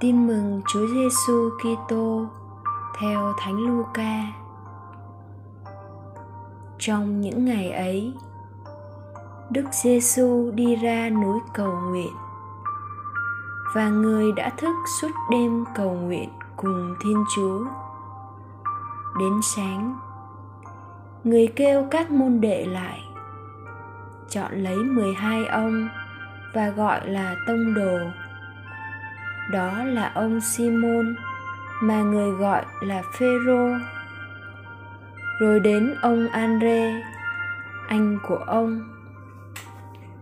Tin mừng Chúa Giêsu Kitô theo Thánh Luca. Trong những ngày ấy, Đức Giêsu đi ra núi cầu nguyện và người đã thức suốt đêm cầu nguyện cùng Thiên Chúa. Đến sáng, người kêu các môn đệ lại, chọn lấy 12 ông và gọi là tông đồ đó là ông Simon mà người gọi là Phêrô. Rồi đến ông Andre, anh của ông.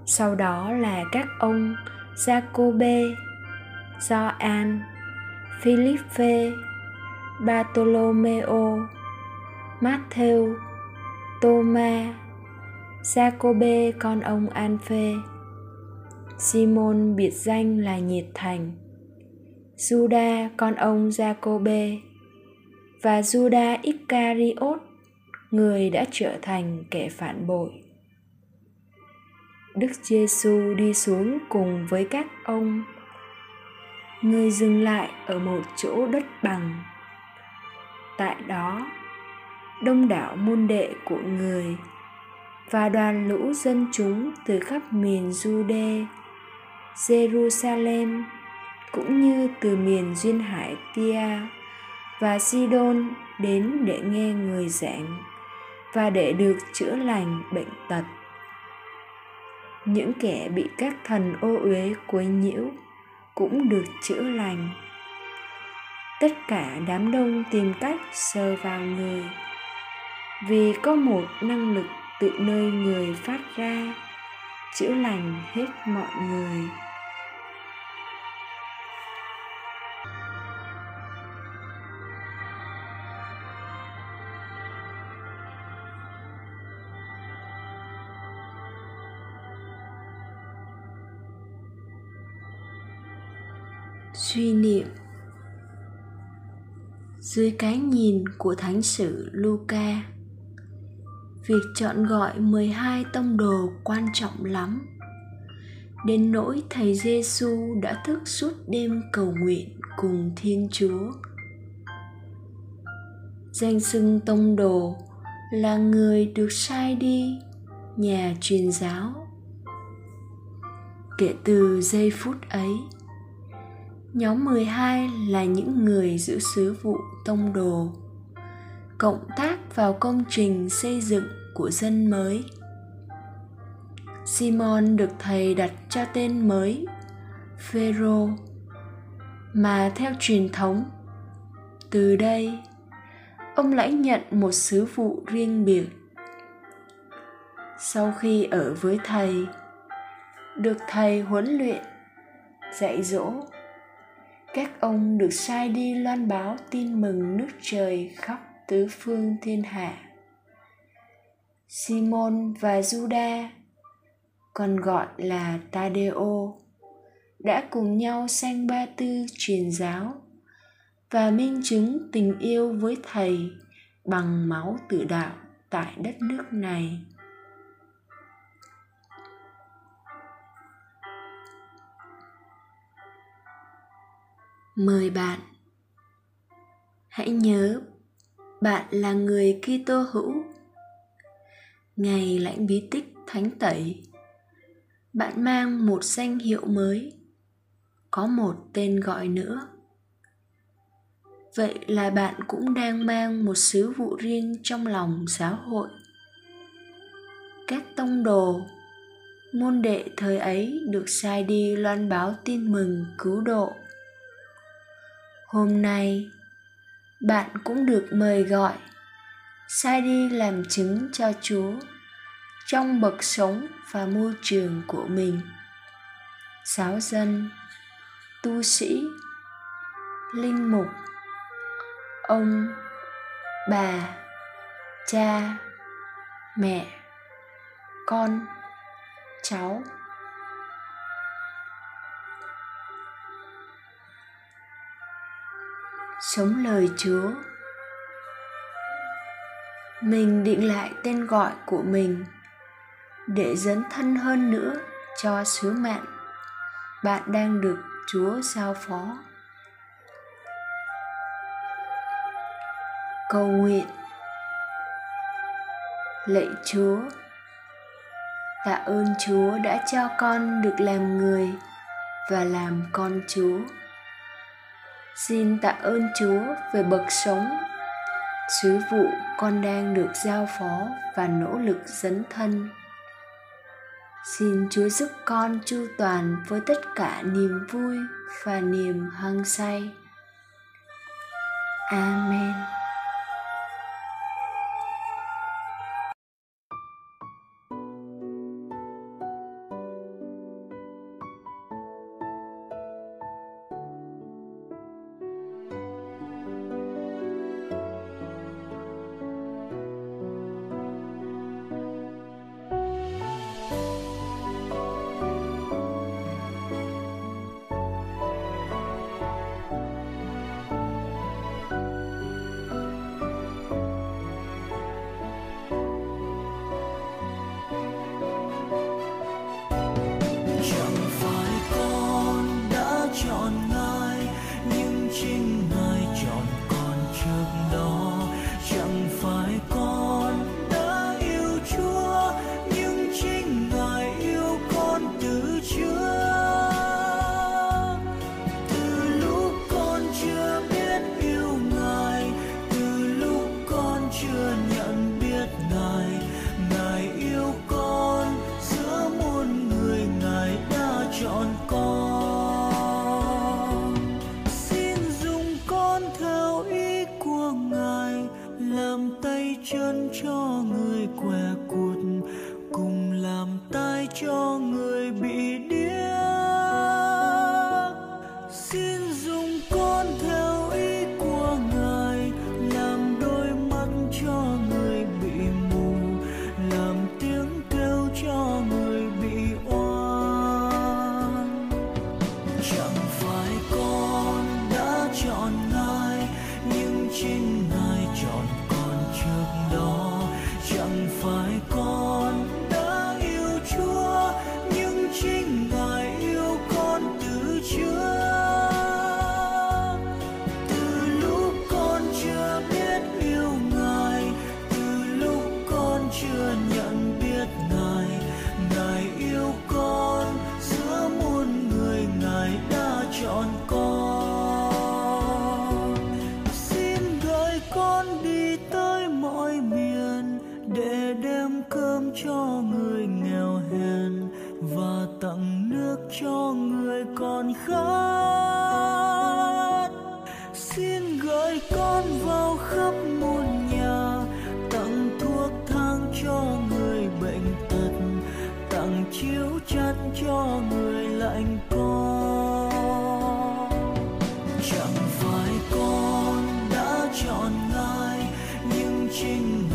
Sau đó là các ông Jacobe, Gioan, Philippe, Bartolomeo, Matthew, Thomas, Jacobe con ông Alphe, Simon biệt danh là Nhiệt Thành, Juda con ông Jacobe và Juda Iscariot, người đã trở thành kẻ phản bội. Đức Giêsu đi xuống cùng với các ông. Người dừng lại ở một chỗ đất bằng. Tại đó, đông đảo môn đệ của người và đoàn lũ dân chúng từ khắp miền Jude, Jerusalem cũng như từ miền duyên hải, Tia và Sidon đến để nghe người giảng và để được chữa lành bệnh tật. Những kẻ bị các thần ô uế quấy nhiễu cũng được chữa lành. Tất cả đám đông tìm cách sờ vào người vì có một năng lực tự nơi người phát ra, chữa lành hết mọi người suy niệm dưới cái nhìn của thánh sử Luca việc chọn gọi 12 tông đồ quan trọng lắm đến nỗi thầy Giêsu đã thức suốt đêm cầu nguyện cùng Thiên Chúa. Danh xưng tông đồ là người được sai đi nhà truyền giáo. Kể từ giây phút ấy, Nhóm 12 là những người giữ sứ vụ tông đồ, cộng tác vào công trình xây dựng của dân mới. Simon được thầy đặt cho tên mới Phêrô mà theo truyền thống từ đây ông lãnh nhận một sứ vụ riêng biệt sau khi ở với thầy được thầy huấn luyện dạy dỗ các ông được sai đi loan báo tin mừng nước trời khắp tứ phương thiên hạ. Simon và juda, còn gọi là tadeo, đã cùng nhau sang ba tư truyền giáo và minh chứng tình yêu với thầy bằng máu tự đạo tại đất nước này. Mời bạn. Hãy nhớ, bạn là người Kitô hữu. Ngày lãnh bí tích thánh tẩy, bạn mang một danh hiệu mới, có một tên gọi nữa. Vậy là bạn cũng đang mang một sứ vụ riêng trong lòng giáo hội. Các tông đồ, môn đệ thời ấy được sai đi loan báo tin mừng cứu độ hôm nay, bạn cũng được mời gọi, sai đi làm chứng cho chúa trong bậc sống và môi trường của mình. Giáo dân, tu sĩ, linh mục, ông, bà, cha, mẹ, con, cháu. sống lời Chúa. Mình định lại tên gọi của mình để dấn thân hơn nữa cho sứ mạng bạn đang được Chúa giao phó. Cầu nguyện Lạy Chúa, tạ ơn Chúa đã cho con được làm người và làm con Chúa xin tạ ơn chúa về bậc sống. Sứ vụ con đang được giao phó và nỗ lực dấn thân. Xin chúa giúp con chu toàn với tất cả niềm vui và niềm hăng say. Amen. 滚 người còn khát. Xin gửi con vào khắp muôn nhà, tặng thuốc thang cho người bệnh tật, tặng chiếu chăn cho người lạnh con. Chẳng phải con đã chọn ngài, nhưng chính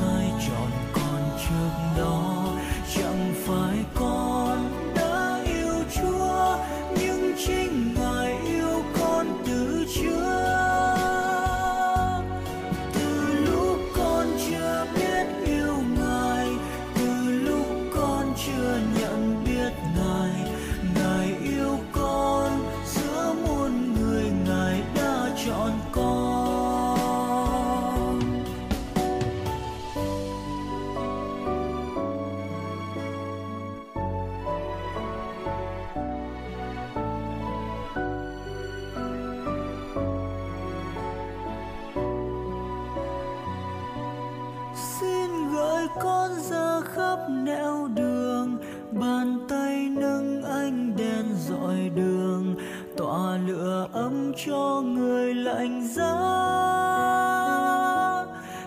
xin gửi con ra khắp nẻo đường, bàn tay nâng anh đèn dọi đường, tỏa lửa ấm cho người lạnh giá.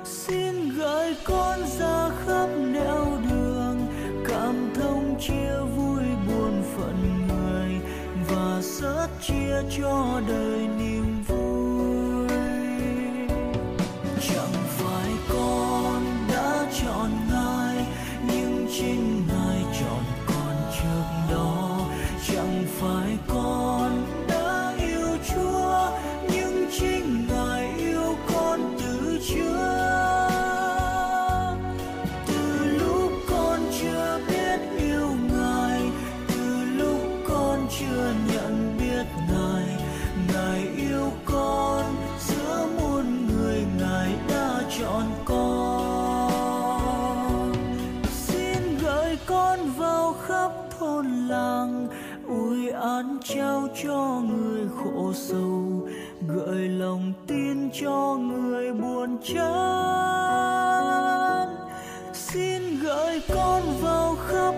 Xin gửi con ra khắp nẻo đường, cảm thông chia vui buồn phận người, và sớt chia cho đời ủi an trao cho người khổ sầu, gợi lòng tin cho người buồn chán. Xin gửi con vào khắp